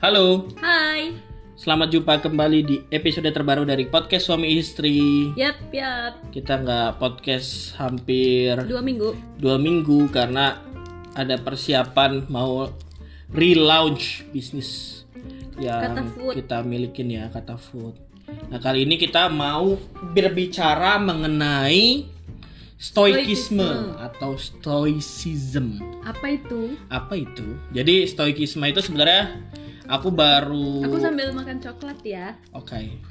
Halo, Hai. selamat jumpa kembali di episode terbaru dari podcast suami istri. Yap, yap. Kita nggak podcast hampir Dua minggu. dua minggu karena ada persiapan mau relaunch bisnis yang Kata Food. kita milikin ya kata food. Nah kali ini kita mau berbicara mengenai stoikisme atau stoicism. Apa itu? Apa itu? Jadi stoikisme itu sebenarnya aku baru Aku sambil makan coklat ya. Oke.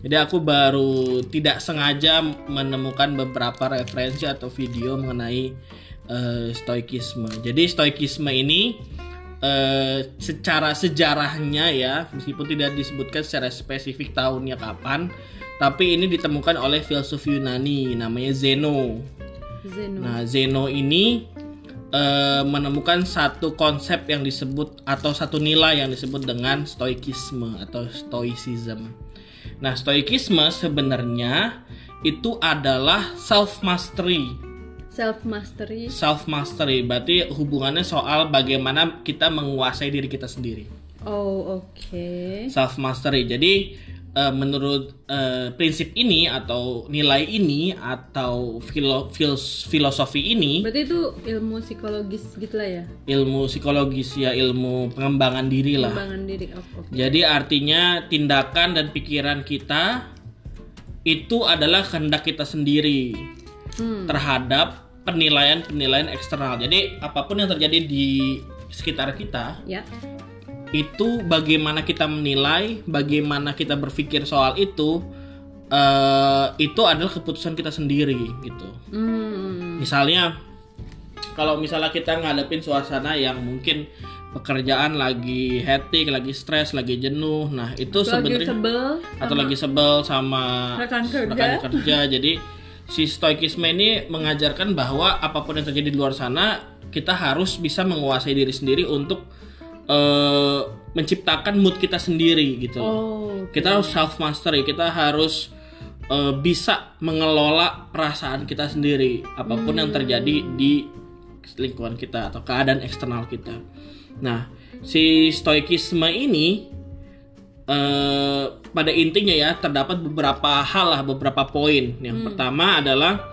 Jadi aku baru tidak sengaja menemukan beberapa referensi atau video mengenai eh, stoikisme. Jadi stoikisme ini eh, secara sejarahnya ya, meskipun tidak disebutkan secara spesifik tahunnya kapan, tapi ini ditemukan oleh filsuf Yunani namanya Zeno. Zeno. Nah, Zeno ini eh, menemukan satu konsep yang disebut atau satu nilai yang disebut dengan stoikisme atau stoicism. Nah, stoikisme sebenarnya itu adalah self mastery. Self mastery. Self mastery berarti hubungannya soal bagaimana kita menguasai diri kita sendiri. Oh, oke. Self mastery. Jadi eh, menurut eh, prinsip ini atau nilai ini atau filo- fils- filosofi ini Berarti itu ilmu psikologis gitu lah ya. ilmu psikologis ya ilmu pengembangan diri lah Pengembangan diri. Oh, oke. jadi artinya tindakan dan pikiran kita itu adalah kehendak kita sendiri Hmm. terhadap penilaian-penilaian eksternal jadi apa pun yang terjadi di sekitar kita Ya. Itu bagaimana kita menilai bagaimana kita berpikir soal itu eh, itu adalah keputusan kita sendiri gitu Hmm. Misalnya kalau misalnya kita ngadepin suasana yang mungkin pekerjaan lagi hectic, lagi stres, lagi jenuh. Nah, itu sebenarnya sebel. atau lagi sebel sama Rekan kerja. rekan kerja. Jadi si stoikisme ini mengajarkan bahwa apa pun yang terjadi di luar sana, kita harus bisa menguasai diri sendiri untuk eh, menciptakan mood kita sendiri gitu. Oh. Kita harus self mastery, kita harus eh, bisa mengelola perasaan kita sendiri apa pun yang terjadi di lingkungan kita atau keadaan eksternal kita. Nah, si stoikisme ini eh, pada intinya ya terdapat beberapa hal lah, beberapa poin. Yang pertama adalah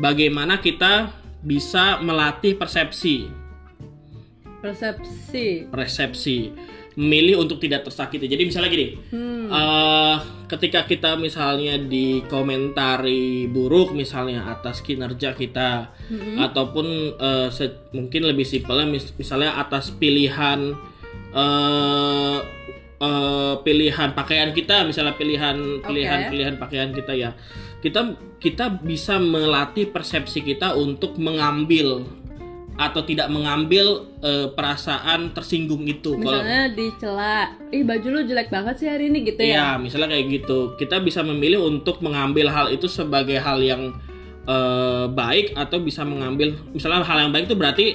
bagaimana kita bisa melatih persepsi Persepsi. persepsi. Memilih untuk tidak tersakiti. Jadi misalnya gini Hmm. eh, ketika kita misalnya dikomentari buruk misalnya atas kinerja kita ataupun eh, se- mungkin lebih simpelnya mis- misalnya atas pilihan eh eh, pilihan pakaian kita misalnya pilihan pilihan pilihan pakaian kita ya. Kita kita bisa melatih persepsi kita untuk mengambil atau tidak mengambil eh, perasaan tersinggung itu kalau Misalnya dicela. Ih, baju lu jelek banget sih hari ini gitu ya. Iya, misalnya kayak gitu. Kita bisa memilih untuk mengambil hal itu sebagai hal yang eh, baik atau bisa mengambil misalnya hal yang baik itu berarti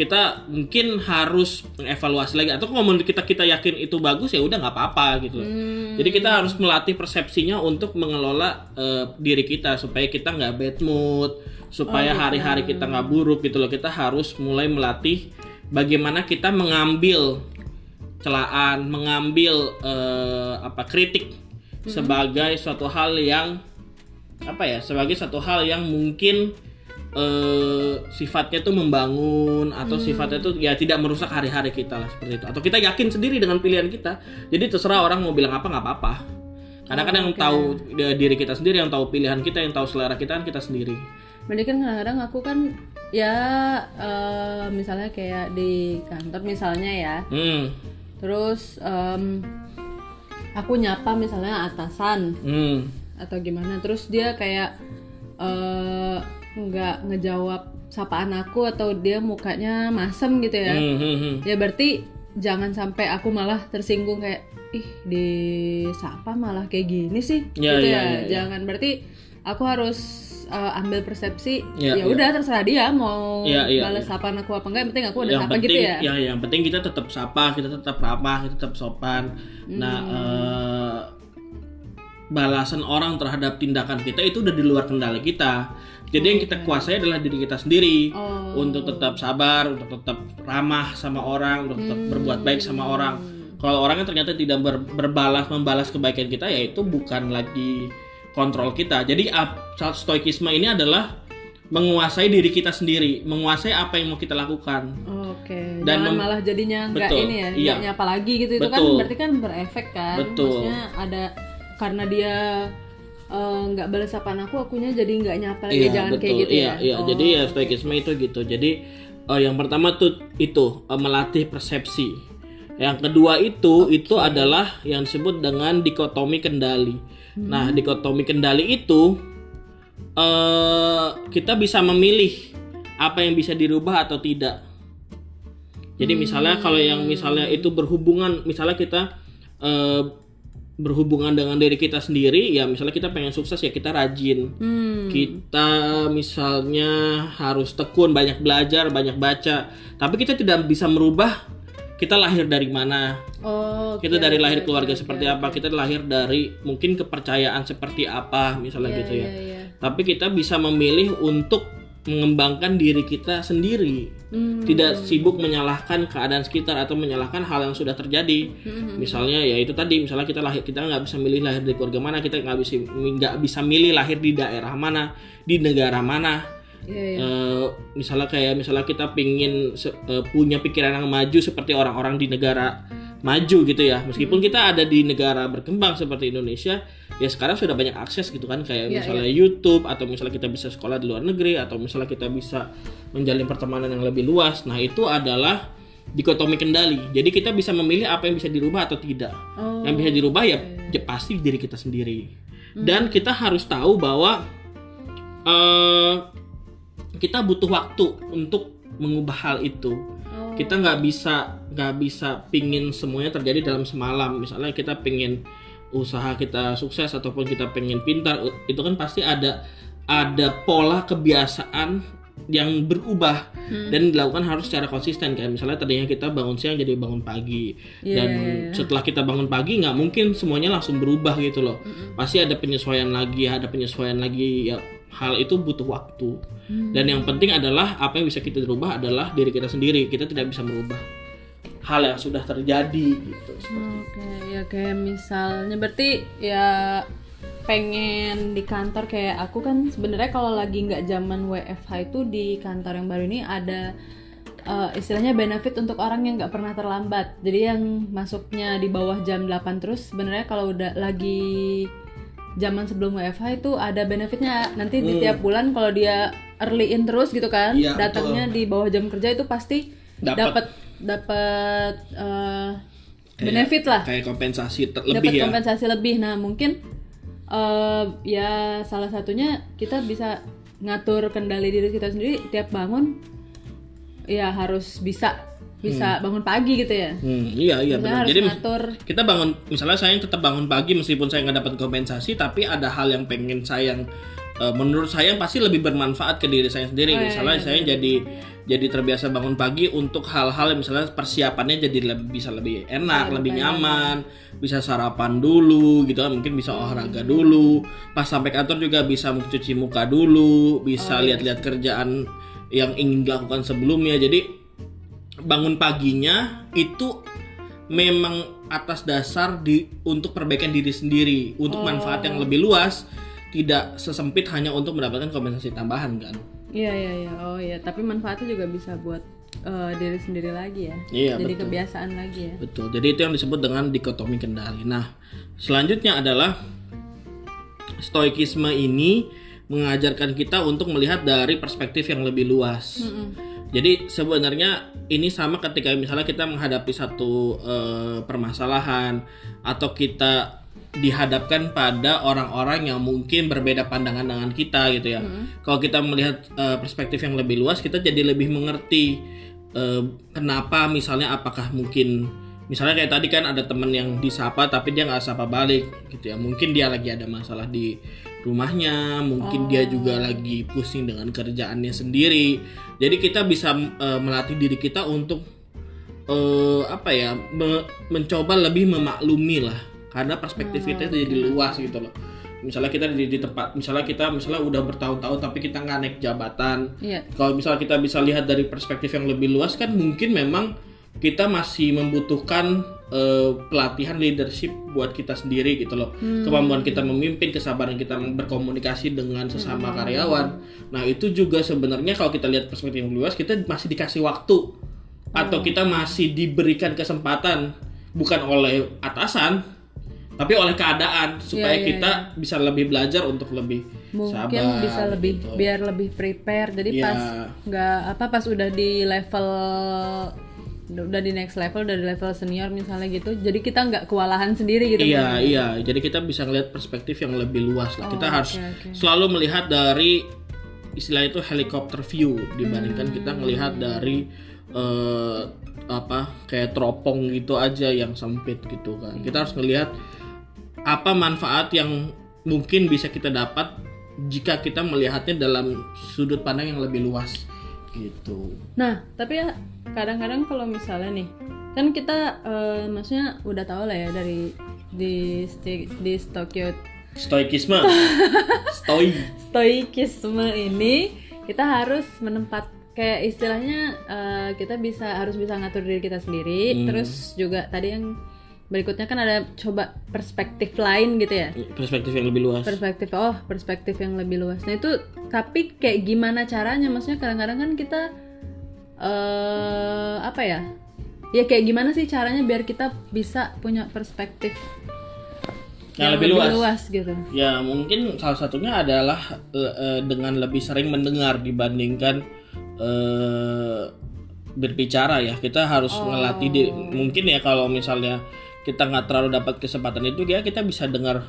kita mungkin harus mengevaluasi lagi atau kalau menurut kita kita yakin itu bagus ya udah nggak apa-apa gitu. Hmm. Jadi kita harus melatih persepsinya untuk mengelola eh, diri kita supaya kita nggak bad mood, supaya hari-hari kita nggak buruk gitu loh. Kita harus mulai melatih bagaimana kita mengambil celaan, mengambil eh, apa kritik sebagai suatu hal yang apa ya, sebagai suatu hal yang mungkin eh, sifatnya tuh membangun atau sifatnya tuh ya tidak merusak hari-hari kita lah seperti itu. Atau kita yakin sendiri dengan pilihan kita. Jadi terserah orang mau bilang apa nggak apa-apa. Karena kan yang tahu eh, diri kita sendiri, yang tahu pilihan kita, yang tahu selera kita kan kita sendiri. Berarti kan kadang-kadang aku kan ya eh, misalnya kayak di kantor misalnya ya. Hmm, Terus em, aku nyapa misalnya atasan hmm, atau gimana. Terus dia kayak eh, nggak ngejawab sapaan aku atau dia mukanya masem gitu ya. hmm, hmm. Ya berarti jangan sampai aku malah tersinggung kayak ih di sapa malah kayak gini sih. Ya, gitu ya, ya. ya, ya. Jangan berarti aku harus eh, ambil persepsi Ya, ya ya. udah terserah dia mau Ya, ya, balas sapaan aku apa enggak yang penting aku udah yang sapa penting gitu ya. ya yang penting kita tetap sapa kita tetap ramah kita tetap sopan nah Hmm. Balasan orang terhadap tindakan kita itu udah di luar kendali kita jadi yang kita kuasai adalah diri kita sendiri Oh. untuk tetap sabar untuk tetap ramah sama orang untuk tetap berbuat baik sama orang Kalau orangnya ternyata tidak ber- berbalas membalas kebaikan kita, ya itu bukan lagi kontrol kita. Jadi stoikisme ini adalah menguasai diri kita sendiri, menguasai apa yang mau kita lakukan. Oke. Dan Jangan malah jadinya nggak ini ya, iya. nyapa lagi gitu. Itu kan Betul. berarti kan berefek kan. Betul. Maksudnya ada karena dia eh, nggak balas sapaan aku, akunya jadi nggak nyapa lagi. Jangan kayak gitu iya, ya. Iya, Oh, jadi ya stoikisme itu gitu. Jadi eh, yang pertama tuh itu eh, melatih persepsi. Yang kedua itu itu adalah yang disebut dengan dikotomi kendali. Nah, dikotomi kendali itu eh kita bisa memilih apa yang bisa dirubah atau tidak. Jadi misalnya kalau yang misalnya itu berhubungan, misalnya kita eh, berhubungan dengan diri kita sendiri, ya misalnya kita pengen sukses ya kita rajin, Hmm. kita misalnya harus tekun, banyak belajar, banyak baca, tapi kita tidak bisa merubah kita lahir dari mana, Oh, kita oke, dari lahir oke, keluarga oke, seperti oke. apa, kita lahir dari mungkin kepercayaan seperti apa, misalnya Iya, gitu ya. iya, iya. Tapi kita bisa memilih untuk mengembangkan diri kita sendiri, Hmm. tidak sibuk menyalahkan keadaan sekitar atau menyalahkan hal yang sudah terjadi. Hmm. Misalnya ya itu tadi, misalnya kita lahir kita nggak bisa milih lahir dari keluarga mana, kita nggak bisa nggak bisa milih lahir di daerah mana, di negara mana. Iya, iya. Eh, misalnya kayak misalnya kita pingin eh, punya pikiran yang maju seperti orang-orang di negara maju gitu ya. Meskipun kita ada di negara berkembang seperti Indonesia ya sekarang sudah banyak akses gitu kan. Kayak Iya, misalnya YouTube atau misalnya kita bisa sekolah di luar negeri atau misalnya kita bisa menjalin pertemanan yang lebih luas. Nah itu adalah dikotomi kendali. Jadi kita bisa memilih apa yang bisa dirubah atau tidak. Oh, yang bisa dirubah ya, ya pasti diri kita sendiri. Dan kita harus tahu bahwa eh kita butuh waktu untuk mengubah hal itu kita nggak bisa nggak bisa pingin semuanya terjadi dalam semalam. Misalnya kita pingin usaha kita sukses ataupun kita pengen pintar itu kan pasti ada ada pola kebiasaan yang berubah Hmm. dan dilakukan harus secara konsisten. Kayak misalnya tadinya kita bangun siang jadi bangun pagi. Iya, dan iya, iya. setelah kita bangun pagi nggak mungkin semuanya langsung berubah gitu loh. Pasti ada penyesuaian lagi ada penyesuaian lagi ya hal itu butuh waktu Hmm. dan yang penting adalah apa yang bisa kita rubah adalah diri kita sendiri kita tidak bisa merubah hal yang sudah terjadi gitu Oke, ya kayak misalnya berarti ya pengen di kantor kayak aku kan sebenarnya kalau lagi nggak zaman WFH itu di kantor yang baru ini ada eh, istilahnya benefit untuk orang yang nggak pernah terlambat. Jadi yang masuknya di bawah jam 8 terus sebenarnya kalau udah lagi zaman sebelum WFH itu ada benefitnya. Nanti di tiap bulan kalau dia early in terus gitu kan Iya, datangnya di bawah jam kerja itu pasti Dapat. dapat dapat eh, benefit lah. kayak kompensasi ter- lebih ya? kompensasi lebih. Nah mungkin eh, ya salah satunya kita bisa ngatur kendali diri kita sendiri. Tiap bangun ya harus bisa bisa bangun pagi gitu ya Hmm, iya iya benar. Jadi ngatur kita bangun misalnya saya tetap bangun pagi meskipun saya nggak dapat kompensasi tapi ada hal yang pengen saya yang eh, menurut saya yang pasti lebih bermanfaat ke diri saya sendiri. Oh, iya, misalnya iya, saya jadi jadi terbiasa bangun pagi untuk hal-hal yang misalnya persiapannya jadi lebih bisa lebih enak, lebih nyaman, bisa sarapan dulu gitu kan, mungkin bisa olahraga dulu. Pas sampai kantor juga bisa mencuci muka dulu, bisa lihat-lihat kerjaan yang ingin dilakukan sebelumnya. Jadi bangun paginya itu memang atas dasar di untuk perbaikan diri sendiri untuk manfaat yang lebih luas tidak sesempit hanya untuk mendapatkan kompensasi tambahan kan? Iya iya iya. Oh iya. Tapi manfaatnya juga bisa buat eh, diri sendiri lagi ya. Iya, jadi betul. kebiasaan lagi ya. Betul. Jadi itu yang disebut dengan dikotomi kendali. Nah selanjutnya adalah stoikisme ini mengajarkan kita untuk melihat dari perspektif yang lebih luas. Mm-mm. Jadi sebenarnya ini sama ketika misalnya kita menghadapi satu eh, permasalahan atau kita dihadapkan pada orang-orang yang mungkin berbeda pandangan dengan kita gitu ya. Kalau kita melihat eh, perspektif yang lebih luas, kita jadi lebih mengerti eh, kenapa misalnya apakah mungkin misalnya kayak tadi kan ada temen yang disapa tapi dia nggak sapa balik gitu ya. Mungkin dia lagi ada masalah di rumahnya, mungkin dia juga lagi pusing dengan kerjaannya sendiri. Jadi kita bisa eh, melatih diri kita untuk eh, apa ya me- mencoba lebih memaklumi lah karena perspektif kita itu jadi luas gitu loh. Misalnya kita di, di tempat, misalnya kita misalnya udah bertahun-tahun tapi kita nggak naik jabatan. iya Kalau misalnya kita bisa lihat dari perspektif yang lebih luas kan mungkin memang kita masih membutuhkan eh, pelatihan leadership buat kita sendiri gitu loh. Kemampuan kita memimpin kesabaran kita berkomunikasi dengan sesama karyawan. Nah itu juga sebenarnya kalau kita lihat perspektif yang luas kita masih dikasih waktu. Atau kita masih diberikan kesempatan bukan oleh atasan tapi oleh keadaan. Supaya iya, kita bisa lebih belajar untuk lebih mungkin sabar bisa lebih gitu. biar lebih prepare. Jadi Iya. pas nggak apa pas udah di level udah di next level udah di level senior misalnya gitu jadi kita nggak kewalahan sendiri gitu Iya, iya. Jadi kita bisa ngelihat perspektif yang lebih luas lah. kita Oh, harus oke. selalu melihat dari istilah itu helicopter view dibandingkan kita ngelihat dari eh, apa kayak teropong gitu aja yang sempit gitu kan. Kita harus ngelihat apa manfaat yang mungkin bisa kita dapat jika kita melihatnya dalam sudut pandang yang lebih luas gitu. Nah, tapi ya kadang-kadang kalau misalnya nih, kan kita eh, maksudnya udah tahu lah ya dari di sti- di Tokyo Stoikisme. Stoi. stoikisme ini kita harus menempat kayak istilahnya eh, kita bisa harus bisa ngatur diri kita sendiri. Terus juga tadi yang berikutnya kan ada coba perspektif lain gitu ya. Perspektif yang lebih luas. perspektif oh perspektif yang lebih luas nah itu tapi kayak gimana caranya maksudnya kadang-kadang kan kita eh apa ya ya kayak gimana sih caranya biar kita bisa punya perspektif Yang lebih luas. gitu Ya mungkin salah satunya adalah eh, eh, dengan lebih sering mendengar dibandingkan eh, berbicara ya. Kita harus ngelatih di, mungkin ya kalau misalnya kita nggak terlalu dapat kesempatan itu ya kita bisa dengar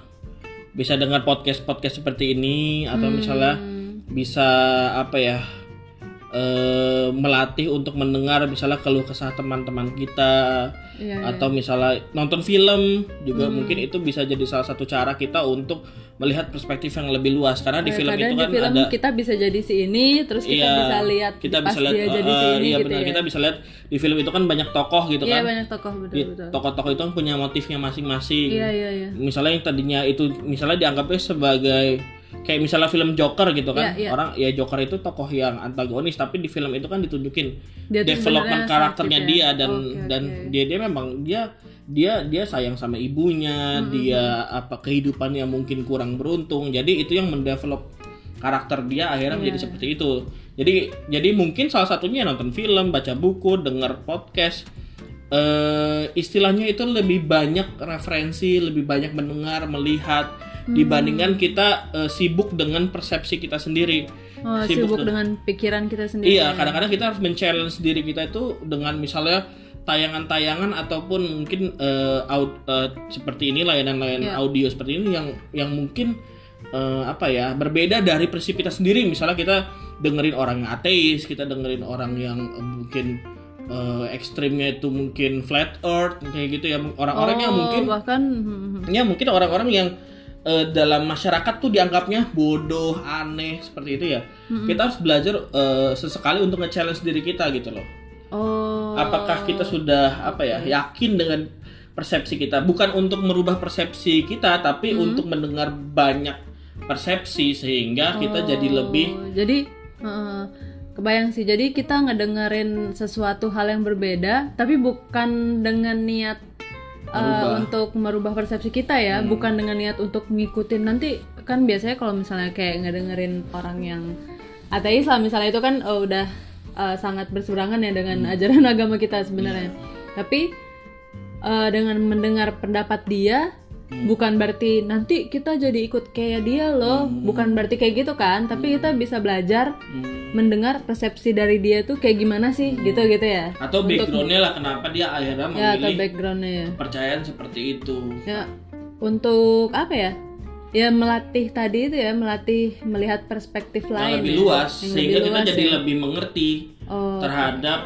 bisa dengar podcast podcast seperti ini atau misalnya bisa apa ya eh, melatih untuk mendengar misalnya keluh kesah teman-teman kita Iya, atau misalnya nonton film juga mungkin itu bisa jadi salah satu cara kita untuk melihat perspektif yang lebih luas. Karena di film itu kan di film ada kita bisa jadi si ini terus kita iya, bisa lihat kita pas bisa lihat dia jadi eh, si ini iya gitu benar. ya. Kita bisa lihat di film itu kan banyak tokoh gitu iya kan. banyak tokoh betul Di- betul. tokoh-tokoh itu kan punya motifnya masing-masing. Iya iya iya. Misalnya yang tadinya itu misalnya dianggapnya sebagai kayak misalnya film Joker gitu kan. Iya, iya. orang ya Joker itu tokoh yang antagonis tapi di film itu kan ditunjukin Dia development karakternya sakit ya. dia dan Oke, dan dia dia memang dia dia dia sayang sama ibunya dia apa kehidupannya mungkin kurang beruntung. Jadi itu yang mendevelop karakter dia akhirnya Iya. menjadi seperti itu. Jadi jadi mungkin salah satunya nonton film baca buku dengar podcast. Eh istilahnya itu lebih banyak referensi, lebih banyak mendengar, melihat Hmm. dibandingkan kita eh, sibuk dengan persepsi kita sendiri. oh, Sibuk sibuk dengan- pikiran kita sendiri Iya, kadang-kadang kita harus men-challenge diri kita itu dengan misalnya tayangan-tayangan ataupun mungkin eh, aud- eh, seperti ini layanan-layanan Iya. audio seperti ini yang yang mungkin eh, apa ya berbeda dari prinsip kita sendiri. Misalnya kita dengerin orang yang ateis, kita dengerin orang yang eh, mungkin eh, ekstrimnya itu mungkin flat earth kayak gitu ya orang-orang yang Oh, mungkin bahkan hmm, hmm. ya mungkin orang-orang yang eh, dalam masyarakat tuh dianggapnya bodoh, aneh seperti itu ya. Kita harus belajar eh, sesekali untuk nge-challenge diri kita gitu loh. oh Apakah kita sudah apa ya yakin dengan persepsi kita? Bukan untuk merubah persepsi kita, tapi untuk mendengar banyak persepsi sehingga kita jadi lebih Oh, jadi heeh, kebayang sih jadi kita ngedengerin sesuatu hal yang berbeda tapi bukan dengan niat uh, untuk merubah persepsi kita ya bukan dengan niat untuk ngikutin. Nanti kan biasanya kalau misalnya kayak ngedengerin orang yang ateis lah misalnya itu kan oh, udah uh, sangat berseberangan ya dengan ajaran agama kita sebenarnya. Tapi uh, dengan mendengar pendapat dia bukan berarti nanti kita jadi ikut kayak dia loh. Bukan berarti kayak gitu kan tapi kita bisa belajar hmm, mendengar persepsi dari dia tuh kayak gimana sih gitu gitu ya. Atau backgroundnya lah kenapa dia akhirnya ya atau memilih backgroundnya ya. kepercayaan seperti itu. ya untuk apa ya? Ya melatih tadi itu ya melatih melihat perspektif Yang lain lebih ya. luas Yang sehingga lebih kita luas jadi ya. lebih mengerti oh terhadap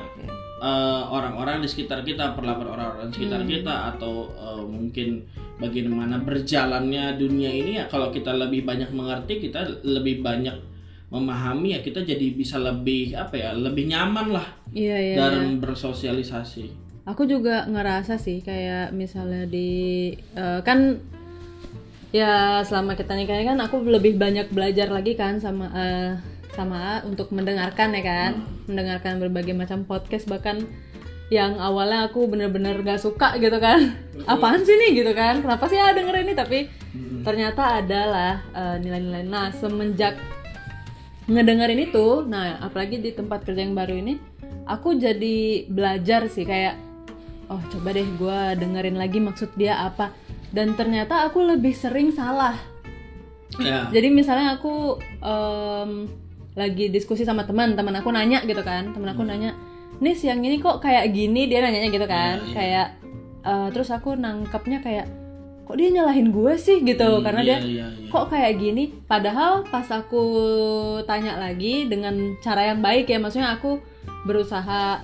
eh, orang-orang di sekitar kita, perlakuan orang-orang di sekitar Hmm. kita atau eh, mungkin bagaimana berjalannya dunia ini ya kalau kita lebih banyak mengerti, kita lebih banyak memahami ya kita jadi bisa lebih apa ya, lebih nyaman lah iya iya dalam bersosialisasi. aku juga ngerasa sih kayak misalnya di eh, kan ya selama kita nikah kan aku lebih banyak belajar lagi kan sama eh, sama untuk mendengarkan ya kan? Mendengarkan berbagai macam podcast bahkan yang awalnya aku bener-bener gak suka gitu kan. Apaan sih nih gitu kan? Kenapa sih ya dengerin ini? Tapi ternyata adalah eh, nilai-nilai. Nah semenjak ngedengerin itu nah apalagi di tempat kerja yang baru ini aku jadi belajar sih kayak oh coba deh gue dengerin lagi maksud dia apa. Dan ternyata aku lebih sering salah. Ya. Jadi misalnya aku em, lagi diskusi sama teman teman aku nanya gitu kan teman aku nanya nih siang ini kok kayak gini? Dia nanyanya gitu kan Iya, iya. kayak eh, terus aku nangkepnya kayak kok dia nyalahin gue sih? Gitu karena iya, dia iya, iya. kok kayak gini? Padahal pas aku tanya lagi dengan cara yang baik ya maksudnya aku berusaha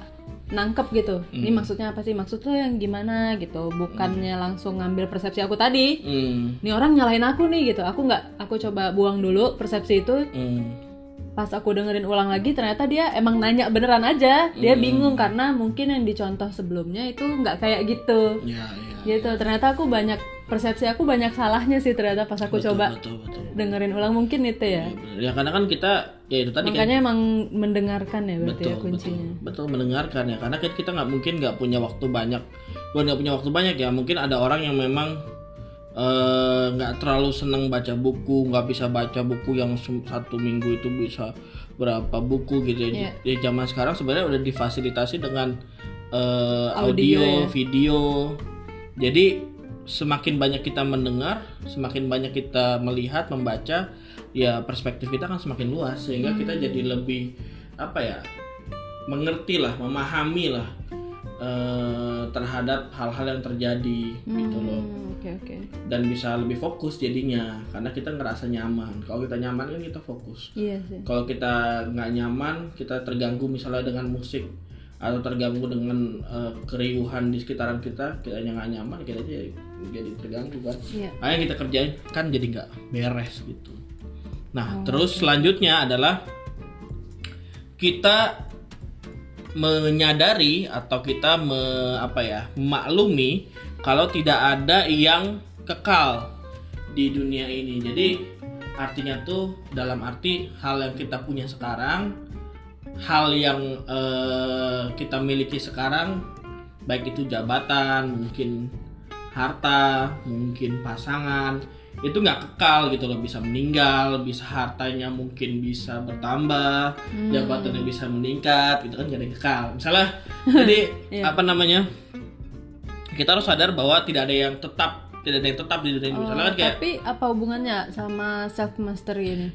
nangkep gitu. Ini Hmm. maksudnya apa sih? Maksud lo yang gimana gitu bukannya langsung ngambil persepsi aku tadi Hmm, ini orang nyalahin aku nih gitu. Aku nggak aku coba buang dulu persepsi itu. Hmm. Pas aku dengerin ulang lagi ternyata dia emang nanya beneran aja. Dia bingung karena mungkin yang dicontoh sebelumnya itu nggak kayak gitu. Ya ya gitu. Ternyata aku banyak persepsi aku banyak salahnya sih ternyata pas aku coba betul betul. dengerin ulang mungkin itu ya. Iya, ya karena kan kita ya itu tadi kan makanya emang mendengarkan ya berarti betul ya kuncinya. Betul betul mendengarkan ya. Karena kita nggak mungkin nggak punya waktu banyak. Bukan nggak punya waktu banyak ya. Mungkin ada orang yang memang eh, nggak terlalu senang baca buku nggak bisa baca buku yang satu minggu itu bisa berapa buku gitu ya Iya. di zaman sekarang sebenarnya udah difasilitasi dengan eh, Audio audio, ya. video jadi semakin banyak kita mendengar semakin banyak kita melihat membaca ya perspektif kita kan semakin luas sehingga kita Hmm. jadi lebih apa ya mengerti lah memahami lah eh, terhadap hal-hal yang terjadi gitu loh. Hmm, oke oke. Dan bisa lebih fokus jadinya karena kita ngerasa nyaman. Kalau kita nyaman kan kita fokus. Iya sih. Kalau kita nggak nyaman kita terganggu misalnya dengan musik atau terganggu dengan eh, keriuhan di sekitaran kita kita nggak nyaman kita jadi jadi terganggu kan. Makanya yang kita kerjain kan jadi nggak beres gitu. Nah, terus selanjutnya adalah kita menyadari atau kita me, apa ya maklumi kalau tidak ada yang kekal di dunia ini. Jadi artinya tuh dalam arti hal yang kita punya sekarang, hal yang eh, kita miliki sekarang, baik itu jabatan, mungkin harta, mungkin pasangan, itu nggak kekal gitu loh bisa meninggal, bisa hartanya mungkin bisa bertambah, jabatannya bisa meningkat, gitu kan yang kekal. Misalnya, jadi apa namanya? Kita harus sadar bahwa tidak ada yang tetap, tidak ada yang tetap di dunia ini. Misalnya kan kayak tapi apa hubungannya sama self mastery ini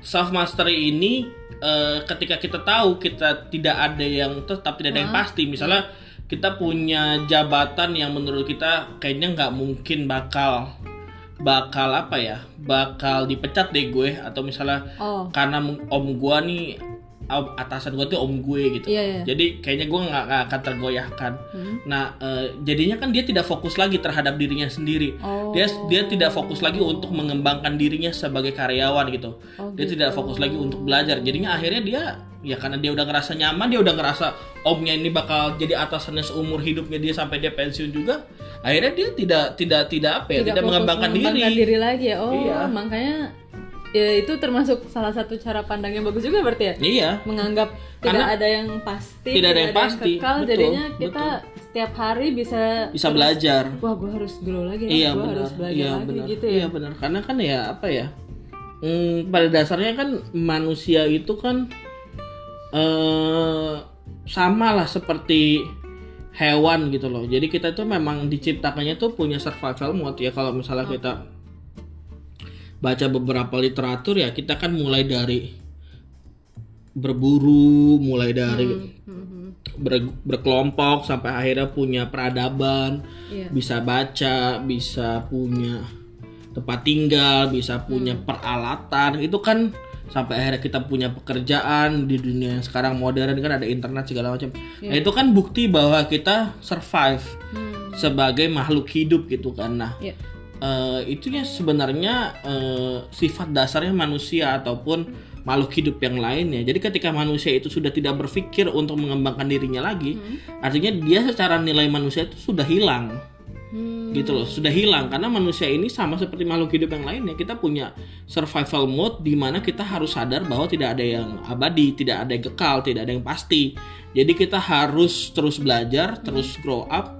self mastery ini eh, ketika kita tahu kita tidak ada yang tetap tidak ada yang pasti misalnya kita punya jabatan yang menurut kita kayaknya nggak mungkin bakal bakal apa ya? Bakal dipecat deh gue atau misalnya oh. karena om gua nih atasan gua tuh om gue gitu. Iya iya. Jadi kayaknya gue nggak akan tergoyahkan. Hmm. nah eh, jadinya kan dia tidak fokus lagi terhadap dirinya sendiri. Oh dia dia tidak fokus lagi untuk mengembangkan dirinya sebagai karyawan gitu. Oh, dia tidak fokus lagi untuk belajar. Jadinya akhirnya dia ya karena dia udah ngerasa nyaman dia udah ngerasa omnya ini bakal jadi atasannya seumur hidupnya dia sampai dia pensiun juga akhirnya dia tidak tidak tidak apa ya tidak, fokus mengembangkan, mengembangkan diri. diri lagi ya. Oh Iya. makanya ya itu termasuk salah satu cara pandang yang bagus juga berarti ya? Iya. Menganggap Karena tidak ada yang pasti tidak ada yang pasti, kekal betul, jadinya kita setiap hari bisa bisa belajar. Wah gue harus grow lagi iya gue harus belajar iya lagi benar. gitu ya. Iya benar. Karena kan ya apa ya hmm, pada dasarnya kan manusia itu kan eh sama lah seperti hewan gitu loh. Jadi kita tuh memang diciptakannya tuh punya survival mode ya kalau misalnya kita baca beberapa literatur ya kita kan mulai dari berburu mulai dari Mhm. ber- berkelompok sampai akhirnya punya peradaban Iya. bisa baca bisa punya tempat tinggal bisa punya peralatan itu kan sampai akhirnya kita punya pekerjaan di dunia yang sekarang modern kan ada internet segala macam nah itu kan bukti bahwa kita survive Hmm. sebagai makhluk hidup gitu kan nah Iya. Eh, itu ya sebenarnya eh, sifat dasarnya manusia ataupun makhluk hidup yang lainnya. Jadi ketika manusia itu sudah tidak berpikir untuk mengembangkan dirinya lagi, artinya dia secara nilai manusia itu sudah hilang. Hmm. gitu loh sudah hilang karena manusia ini sama seperti makhluk hidup yang lainnya kita punya survival mode di mana kita harus sadar bahwa tidak ada yang abadi tidak ada yang kekal tidak ada yang pasti jadi kita harus terus belajar terus grow up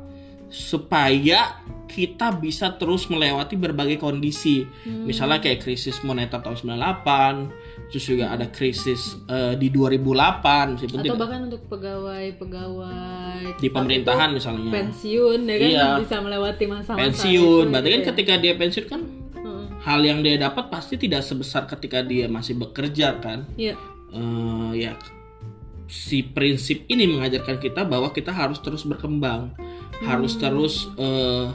supaya kita bisa terus melewati berbagai kondisi misalnya kayak krisis moneter tahun 98 terus juga ada krisis eh, di 2008 meskipun atau tidak bahkan untuk pegawai-pegawai di pemerintahan misalnya pensiun ya kan Iya. bisa melewati masa-masa pensiun itu, berarti kan gitu ya. ketika dia pensiun kan Heeh. hal yang dia dapat pasti tidak sebesar ketika dia masih bekerja kan Iya. Eh, ya si prinsip ini mengajarkan kita bahwa kita harus terus berkembang harus terus eh,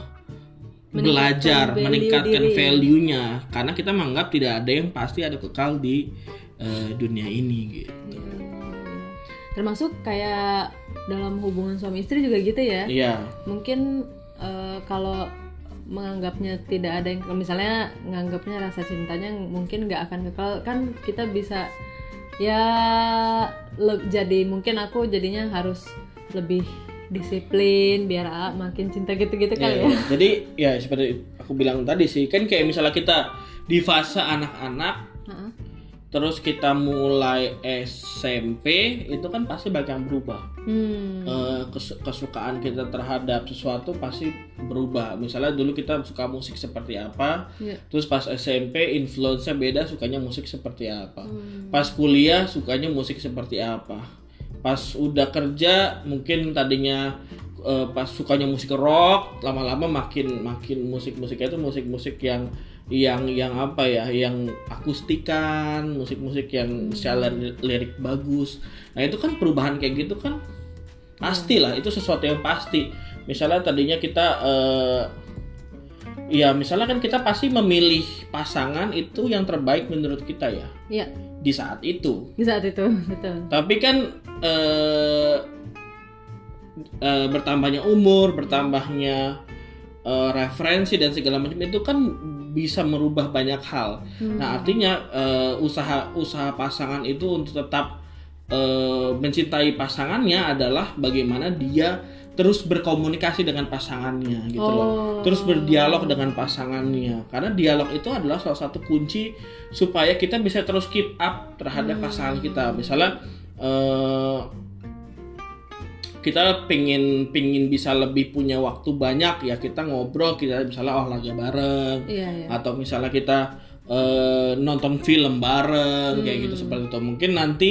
belajar value meningkatkan value-nya. Karena kita menganggap tidak ada yang pasti ada kekal di eh, dunia ini gitu. Termasuk kayak dalam hubungan suami istri juga gitu ya. Iya. Mungkin eh, kalau menganggapnya tidak ada yang misalnya menganggapnya rasa cintanya mungkin nggak akan kekal kan kita bisa ya le- jadi mungkin aku jadinya harus lebih disiplin biar ah, makin cinta gitu-gitu kali Iya, ya iya. Jadi ya seperti aku bilang tadi sih kan kayak misalnya kita di fase anak-anak. Terus kita mulai SMP itu kan pasti banyak yang berubah. hmm. Eh, kes- kesukaan kita terhadap sesuatu pasti berubah. Misalnya dulu kita suka musik seperti apa, Iya. terus pas SMP influence beda sukanya musik seperti apa. Hmm. Pas kuliah sukanya musik seperti apa. Pas udah kerja mungkin tadinya eh, pas sukanya musik rock, lama-lama makin makin musik-musiknya itu musik-musik yang yang yang apa ya, yang akustikan, musik-musik yang secara li- lirik bagus. Nah, itu kan perubahan kayak gitu kan pastilah itu sesuatu yang pasti. Misalnya tadinya kita eh, ya misalnya kan kita pasti memilih pasangan itu yang terbaik menurut kita ya Iya, di saat itu. di saat itu betul. Tapi kan eh, eh, bertambahnya umur, bertambahnya eh, referensi dan segala macam itu kan bisa merubah banyak hal. Nah artinya eh, usaha usaha pasangan itu untuk tetap eh, mencintai pasangannya adalah bagaimana dia terus berkomunikasi dengan pasangannya gitu loh. Oh. Terus berdialog dengan pasangannya. Karena dialog itu adalah salah satu kunci supaya kita bisa terus keep up terhadap pasangan kita. Misalnya eh, kita pingin pingin bisa lebih punya waktu banyak ya kita ngobrol kita misalnya olahraga bareng Iya, iya. atau misalnya kita eh, nonton film bareng kayak gitu seperti itu. Mungkin nanti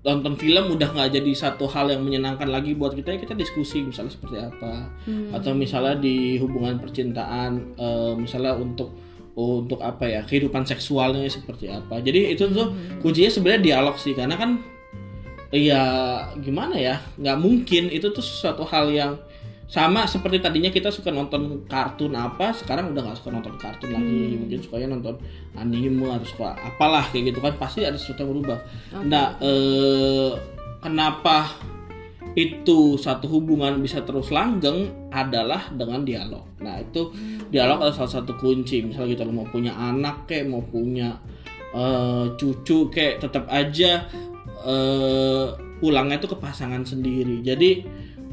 nonton film udah nggak jadi satu hal yang menyenangkan lagi buat kita ya kita diskusi misalnya seperti apa. Atau misalnya di hubungan percintaan eh, misalnya untuk untuk apa ya kehidupan seksualnya seperti apa. Jadi itu tuh kuncinya sebenarnya dialog sih karena kan ya gimana ya? Nggak mungkin. Itu tuh sesuatu hal yang sama seperti tadinya kita suka nonton kartun apa sekarang udah nggak suka nonton kartun lagi. Mungkin sukanya nonton anime atau suka apalah kayak gitu kan. Pasti ada sesuatu yang berubah. Nah eh, kenapa itu satu hubungan bisa terus langgeng adalah dengan dialog. Nah itu dialog adalah salah satu kunci. Misalnya kita mau punya anak kayak mau punya eh, cucu kayak tetap aja eh, pulangnya itu ke pasangan sendiri. Jadi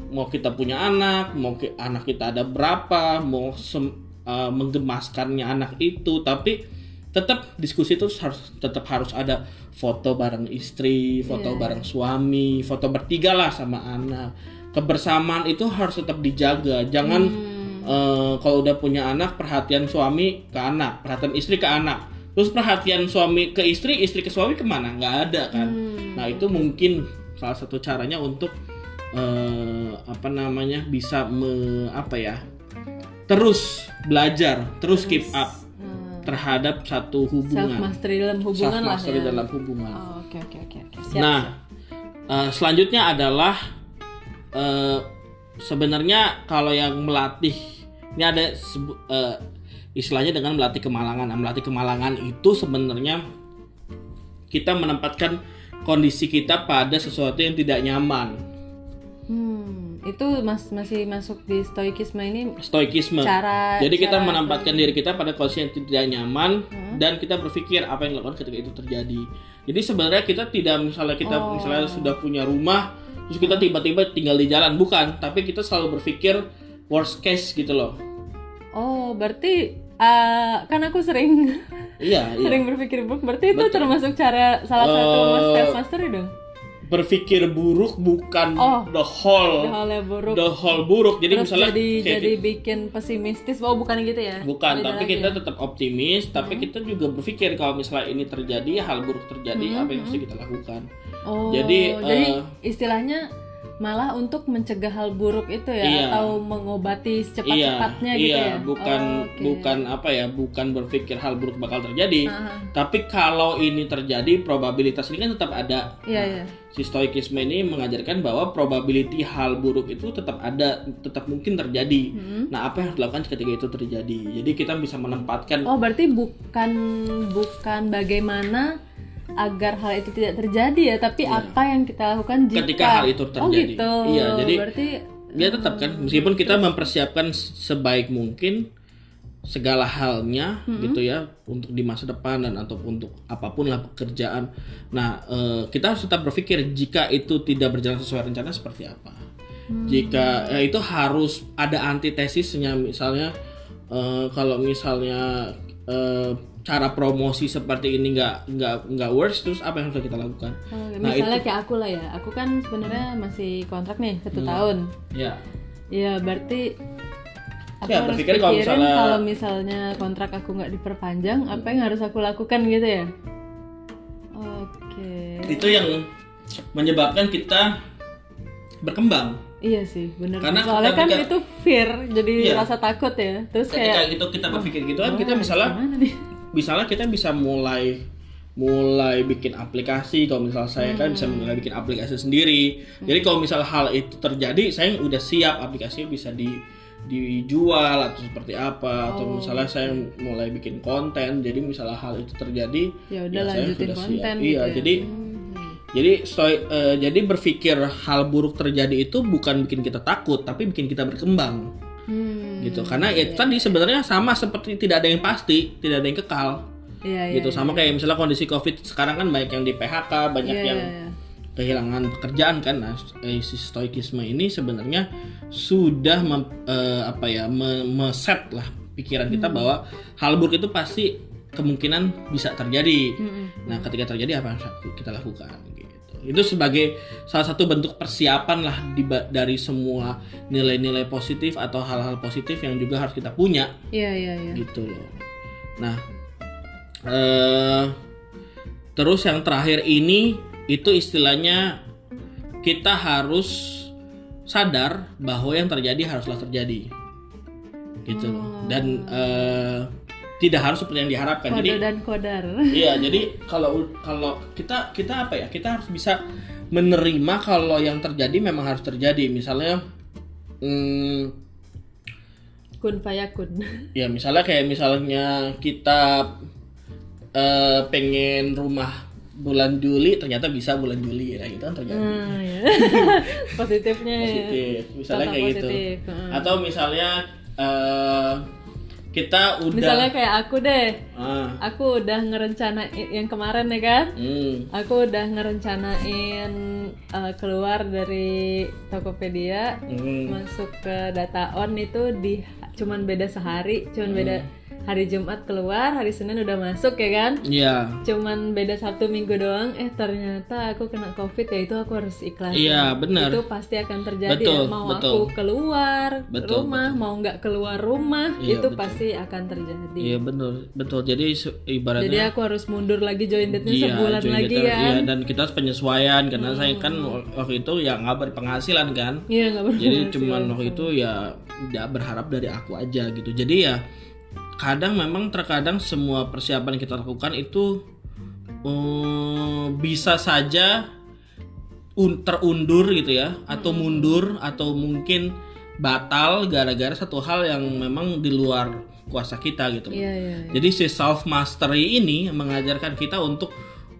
mau kita punya anak mau ki- anak kita ada berapa mau sem- eh, menggemaskannya anak itu tapi tetap diskusi itu harus tetap harus ada foto bareng istri foto bareng suami foto bertiga lah sama anak. Kebersamaan itu harus tetap dijaga. Jangan eh, kalau udah punya anak perhatian suami ke anak perhatian istri ke anak terus perhatian suami ke istri istri ke suami ke mana? Nggak ada kan? Nah itu mungkin salah satu caranya untuk eh, apa namanya bisa me, apa ya terus belajar terus keep up Hmm. terhadap satu Self hubungan. Mastery dalam hubungan lah mastery ya. dalam hubungan. Oh, Oke oke oke nah eh, selanjutnya adalah eh, sebenarnya kalau yang melatih ini ada eh, istilahnya dengan melatih kemalangan. Nah, melatih kemalangan itu sebenarnya kita menempatkan kondisi kita pada sesuatu yang tidak nyaman. Hmm, itu mas masih masuk di stoikisme ini Stoikisme. cara Jadi kita cara- menempatkan diri kita pada kondisi yang tidak nyaman dan kita berpikir apa yang dilakukan ketika itu terjadi. Jadi sebenarnya kita tidak misalnya kita Oh. misalnya sudah punya rumah terus kita tiba-tiba tinggal di jalan bukan, tapi kita selalu berpikir worst case gitu loh. Oh, berarti eh, kan aku sering Iya, iya. sering berpikir buruk. Berarti itu termasuk cara salah satu Eh, stress mastery dong. Berpikir buruk bukan Oh. the whole Hal yang buruk. the whole buruk. Jadi Terus misalnya jadi kayak jadi bikin pesimistis. Oh, bukan gitu ya? Bukan, Beda tapi kita ya? tetap optimis, tapi kita juga berpikir kalau misalnya ini terjadi, hal buruk terjadi, apa yang mesti kita lakukan. Oh, Jadi, jadi eh, istilahnya malah untuk mencegah hal buruk itu ya Iya. atau mengobati secepat-cepatnya iya, gitu iya, ya. bukan Oh, oke. bukan apa ya, bukan berpikir hal buruk bakal terjadi. Ah, Tapi kalau ini terjadi, probabilitas ini kan tetap ada. Iya, iya. Si stoikisme ini mengajarkan bahwa probability hal buruk itu tetap ada, tetap mungkin terjadi. Hmm. Nah, apa yang harus dilakukan ketika itu terjadi? Jadi kita bisa menempatkan Oh, berarti bukan bukan bagaimana agar hal itu tidak terjadi ya, tapi apa yang kita lakukan jika. Ketika hal itu Oh, terjadi. gitu. Iya, jadi berarti ya tetap kan meskipun kita mempersiapkan sebaik mungkin segala halnya gitu ya untuk di masa depan dan atau untuk apa pun lah pekerjaan nah eh, kita harus tetap berpikir jika itu tidak berjalan sesuai rencana seperti apa jika eh, itu harus ada antitesisnya misalnya eh, kalau misalnya eh, cara promosi seperti ini nggak nggak nggak works terus apa yang harus kita lakukan Oh, Nah, misalnya kayak aku lah ya, aku kan sebenarnya masih kontrak nih satu Hmm. tahun. ya Ya berarti aku Ya, harus berpikir kalau pikirin misalnya- kalau misalnya kontrak aku nggak diperpanjang, apa yang harus aku lakukan gitu ya? Oke, itu yang menyebabkan kita berkembang iya sih, bener. Karena Soalnya kan ketika- itu fear, jadi Iya. rasa takut ya. Terus ketika kayak itu kita berpikir gitu kan kita misalnya? Misalnya kita bisa mulai mulai bikin aplikasi. Kalau misal saya kan bisa mulai bikin aplikasi sendiri. Jadi kalau misal hal itu terjadi saya udah siap aplikasinya bisa di dijual atau seperti apa. Atau misalnya saya mulai bikin konten jadi misalnya hal itu terjadi Ya udah saya lanjutin sudah siap. konten iya gitu ya. jadi jadi stoi- eh, jadi berpikir hal buruk terjadi itu bukan bikin kita takut tapi bikin kita berkembang Hmm, gitu. Karena ya tadi sebenarnya sama seperti tidak ada yang pasti tidak ada yang kekal. Iya. gitu. Sama kayak misalnya kondisi covid sekarang kan banyak yang di PHK banyak Iya, yang iya, iya. kehilangan pekerjaan kan. Nah eh, si stoikisme ini sebenarnya sudah mem- eh, apa ya me- meset lah pikiran Hmm. kita bahwa hal buruk itu pasti kemungkinan bisa terjadi. Hmm, nah ketika terjadi apa yang kita lakukan gitu itu sebagai salah satu bentuk persiapan lah di dari semua nilai-nilai positif atau hal-hal positif yang juga harus kita punya Iya iya iya. gitu loh. Nah, eh terus yang terakhir ini itu istilahnya kita harus sadar bahwa yang terjadi haruslah terjadi, gitu loh. Dan eh, tidak harus seperti yang diharapkan. Kode Jadi dan kodar. Iya, jadi kalau kalau kita kita apa ya? Kita harus bisa menerima kalau yang terjadi memang harus terjadi. Misalnya, hmm, Kun fayakun. ya misalnya kayak misalnya kita eh, pengen rumah bulan Juli, ternyata bisa bulan Juli, nah itu kan terjadi. Hmm, ya. Positifnya. ya. Positif, misalnya Contoh kayak gitu. positif, heeh. Atau misalnya eh, kita udah, Misalnya kayak aku deh, ah, aku udah ngerencanain yang kemarin ya kan, hmm, aku udah ngerencanain uh, keluar dari Tokopedia, hmm, masuk ke data on itu di cuman beda sehari, cuman beda Hmm. Hari Jumat keluar, hari Senin udah masuk ya kan, iya, cuman beda Sabtu Minggu doang, eh ternyata aku kena COVID ya itu aku harus ikhlas. Iya, benar. Itu pasti akan terjadi Betul, ya. mau betul. aku keluar Betul, rumah, mau nggak keluar rumah, Iya, itu betul. pasti akan terjadi. iya betul, betul. Jadi ibaratnya Jadi aku harus mundur lagi join date-nya Iya, sebulan join lagi ya. Iya, dan kita harus penyesuaian karena saya kan waktu itu ya nggak berpenghasilan kan. Iya nggak berpenghasilan. Jadi cuman waktu itu ya tidak berharap dari aku aja gitu. Jadi ya kadang memang terkadang semua persiapan yang kita lakukan itu eh, bisa saja un- terundur gitu ya atau mundur atau mungkin batal gara-gara satu hal yang memang di luar kuasa kita gitu. Iya iya. iya. Jadi si self mastery ini mengajarkan kita untuk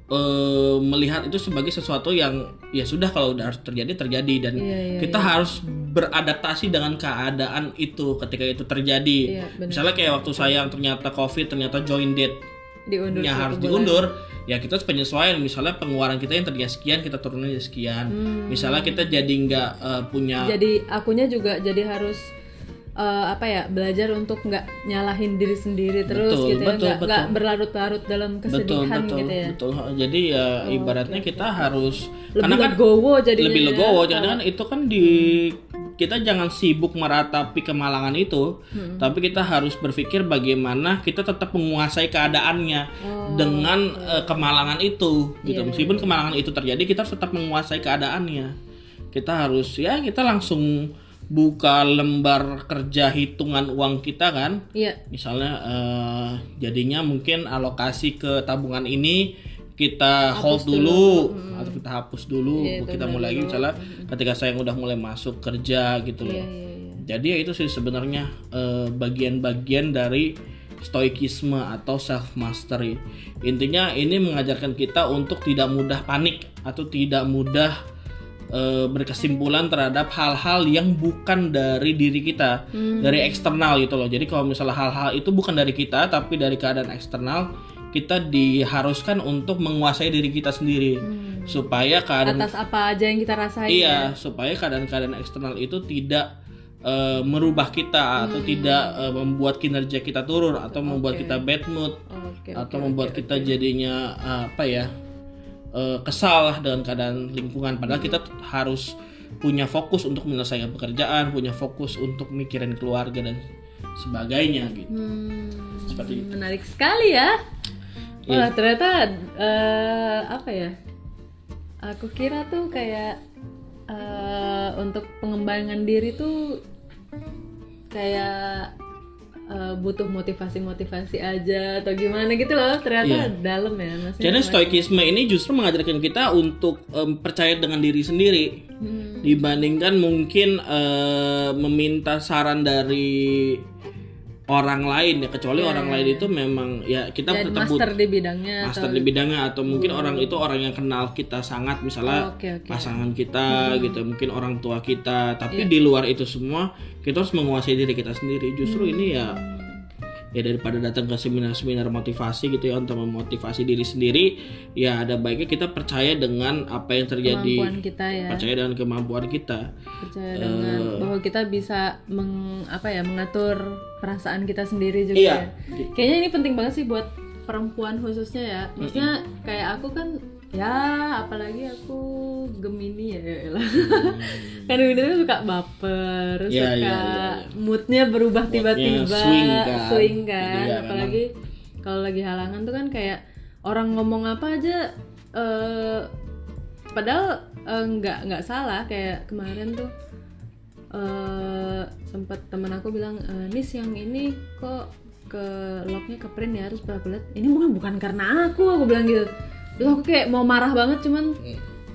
eh, melihat itu sebagai sesuatu yang ya sudah kalau udah harus terjadi terjadi dan Iya, iya, kita harus beradaptasi dengan keadaan itu ketika itu terjadi. Iya, benar. Misalnya kayak waktu saya yang ternyata covid ternyata join date Diundur satu harus bulan. diundur ya kita harus penyesuaian misalnya pengeluaran kita yang tadinya sekian kita turunin jadi sekian Hmm. misalnya kita jadi nggak eh, punya Jadi akunya juga jadi harus eh, apa ya belajar untuk nggak nyalahin diri sendiri terus Betul, gitu ya betul, nggak nggak betul. berlarut-larut dalam betul kesedihan betul gitu ya. betul. Jadi ya ibaratnya kita harus lebih karena kan legowo jadinya lebih ya. legowo. Jadi kan itu kan di kita jangan sibuk meratapi kemalangan itu Hmm. tapi kita harus berpikir bagaimana kita tetap menguasai keadaannya Oh, dengan eh, kemalangan itu gitu. Iya, meskipun kemalangan itu terjadi kita harus tetap menguasai keadaannya. Kita harus ya kita langsung buka lembar kerja hitungan uang kita kan? Iya. Misalnya eh, jadinya mungkin alokasi ke tabungan ini kita hold dulu, atau kita hapus dulu Iya, kita mulai lagi misalnya ketika saya udah mulai masuk kerja gitu loh. Iya iya iya. Jadi ya itu sih sebenarnya eh, bagian-bagian dari stoikisme atau self mastery intinya ini mengajarkan kita untuk tidak mudah panik atau tidak mudah eh, berkesimpulan terhadap hal-hal yang bukan dari diri kita dari eksternal gitu loh. Jadi kalau misalnya hal-hal itu bukan dari kita tapi dari keadaan eksternal kita diharuskan untuk menguasai diri kita sendiri. Supaya keadaan atas apa aja yang kita rasain. Iya supaya keadaan-keadaan eksternal itu tidak eh, merubah kita atau tidak eh, membuat kinerja kita turun atau membuat kita bad mood oke atau membuat kita jadinya eh, apa ya eh, kesal lah dengan keadaan lingkungan. Padahal kita harus punya fokus untuk menyelesaikan pekerjaan punya fokus untuk mikirin keluarga dan sebagainya gitu. Hmm, seperti itu. menarik sekali ya. Iya. wah ternyata eh, apa ya? Aku kira tuh kayak eh, untuk pengembangan diri tuh kayak eh, butuh motivasi-motivasi aja atau gimana gitu loh. Ternyata dalam ya maksudnya Jadi stoikisme ini justru mengajarkan kita untuk em, percaya dengan diri sendiri. Hmm, dibandingkan mungkin eh, meminta saran dari orang lain ya kecuali orang lain itu memang ya kita dan tetap master di bidangnya master di bidangnya atau mungkin orang itu orang yang kenal kita sangat misalnya oke oke. pasangan kita gitu mungkin orang tua kita. Tapi di luar itu semua kita harus menguasai diri kita sendiri justru ini ya ya daripada datang ke seminar-seminar motivasi gitu ya untuk memotivasi diri sendiri ya ada baiknya kita percaya dengan apa yang terjadi kemampuan kita ya percaya dengan kemampuan kita percaya dengan Eh. bahwa kita bisa meng, apa ya mengatur perasaan kita sendiri juga Iya. ya. Kayaknya ini penting banget sih buat perempuan khususnya ya. Maksudnya kayak aku kan ya apalagi aku Gemini ya. elah. kan Gemini suka baper, Iya, suka iya, iya, moodnya berubah tiba-tiba, swing kan. swing Jadi kan. ya apalagi kalau lagi halangan tuh kan kayak orang ngomong apa aja eh padahal eh, nggak nggak salah kayak kemarin tuh eh sempat teman aku bilang "Eh, nis yang ini kok ke locknya ke print ya harus berapa ini bukan bukan karena aku aku bilang gitu terus aku kayak mau marah banget cuman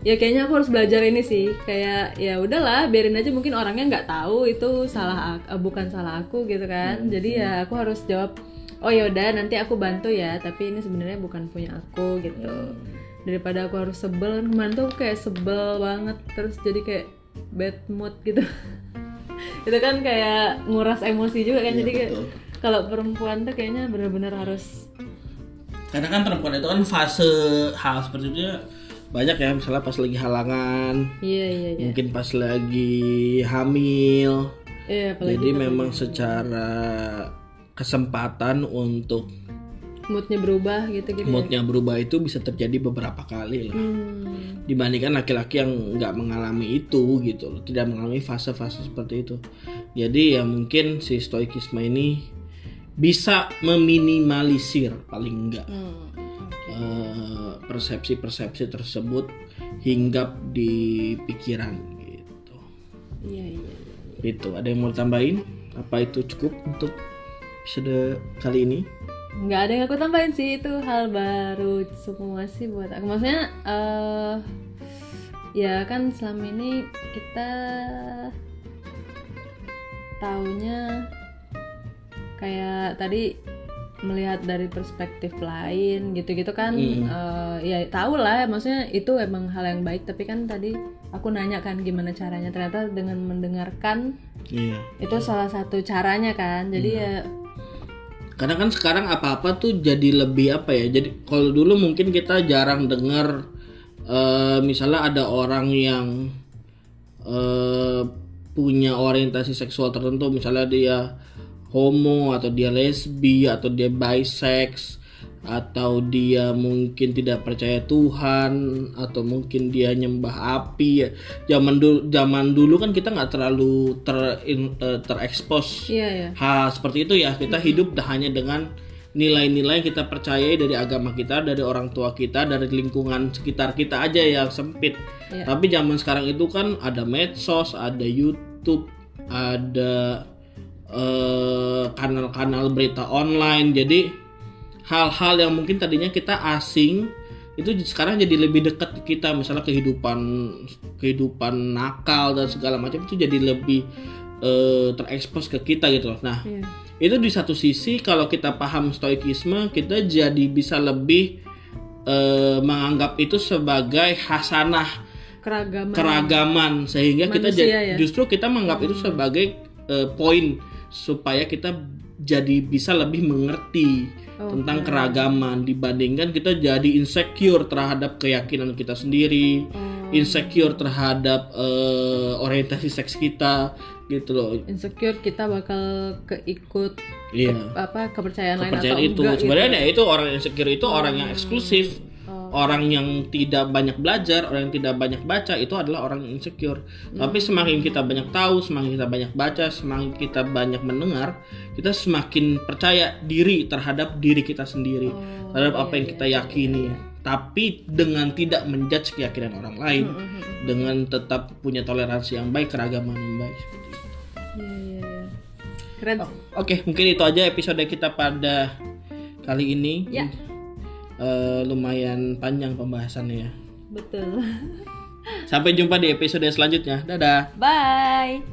ya kayaknya aku harus belajar ini sih. Kayak ya udahlah biarin aja. Mungkin orangnya nggak tahu itu salah ak- eh, bukan salah aku gitu kan. Jadi ya aku harus jawab oh ya udah nanti aku bantu ya. Tapi ini sebenarnya bukan punya aku gitu. Daripada aku harus sebel. Kan kemarin tuh aku kayak sebel banget. Terus jadi kayak bad mood gitu. Itu kan kayak nguras emosi juga kan. Jadi kayak betul. kalau perempuan tuh kayaknya benar-benar harus karena kan perempuan itu kan fase hal seperti itu ya banyak ya misalnya pas lagi halangan iya iya iya. mungkin pas lagi hamil. Iya jadi memang secara kesempatan untuk moodnya berubah gitu gitu moodnya berubah itu bisa terjadi beberapa kali lah. Hmm. dibandingkan laki-laki yang nggak mengalami itu gitu loh tidak mengalami fase-fase seperti itu. Jadi ya mungkin si stoikisme ini bisa meminimalisir paling enggak. Hmm. eh, persepsi-persepsi tersebut hinggap di pikiran gitu. Iya iya itu ada yang mau tambahin apa itu cukup untuk episode kali ini? Nggak ada yang aku tambahin sih itu hal baru semua sih buat aku. Maksudnya eh ya kan selama ini kita taunya kayak tadi melihat dari perspektif lain gitu-gitu kan eh, ya tahu lah maksudnya itu emang hal yang baik. Tapi kan tadi aku nanya kan gimana caranya ternyata dengan mendengarkan iya. itu salah satu caranya kan. Jadi ya karena kan sekarang apa-apa tuh jadi lebih apa ya jadi kalau dulu mungkin kita jarang dengar eh, misalnya ada orang yang eh, punya orientasi seksual tertentu misalnya dia homo atau dia lesbi atau dia bisex atau dia mungkin tidak percaya Tuhan atau mungkin dia nyembah api ya zaman dulu zaman dulu kan kita nggak terlalu ter eh, terekspos Iya ya. hal seperti itu ya kita hidup dah hanya dengan nilai-nilai kita percayai dari agama kita dari orang tua kita dari lingkungan sekitar kita aja yang sempit Iya. tapi zaman sekarang itu kan ada medsos ada YouTube ada eh, kanal-kanal berita online jadi hal-hal yang mungkin tadinya kita asing itu sekarang jadi lebih dekat ke kita misalnya kehidupan kehidupan nakal dan segala macam itu jadi lebih eh, terekspos ke kita gitu loh nah Iya. itu di satu sisi kalau kita paham stoikisme kita jadi bisa lebih eh, menganggap itu sebagai hasanah Keragaman. keragaman sehingga kita Manusia jadi ya? justru kita menganggap itu sebagai eh, poin supaya kita jadi bisa lebih mengerti Oke. tentang keragaman dibandingkan kita jadi insecure terhadap keyakinan kita sendiri Oh. insecure terhadap eh, orientasi seks kita gitu loh insecure kita bakal keikut iya apa kepercayaan, lain kepercayaan atau itu enggak sebenarnya gitu. ya itu orang insecure itu orang yang eksklusif Oh. Orang yang tidak banyak belajar orang yang tidak banyak baca itu adalah orang yang insecure tapi semakin kita banyak tahu semakin kita banyak baca semakin kita banyak mendengar kita semakin percaya diri terhadap diri kita sendiri Oh, terhadap apa iya, yang kita yakini tapi dengan tidak menjudge keyakinan orang lain dengan tetap punya toleransi yang baik keragaman yang baik seperti itu. Iya, iya, iya. keren Oke, mungkin itu aja episode kita pada kali ini. Ya uh, lumayan panjang pembahasannya. Betul. Sampai jumpa di episode selanjutnya. Dadah. Bye.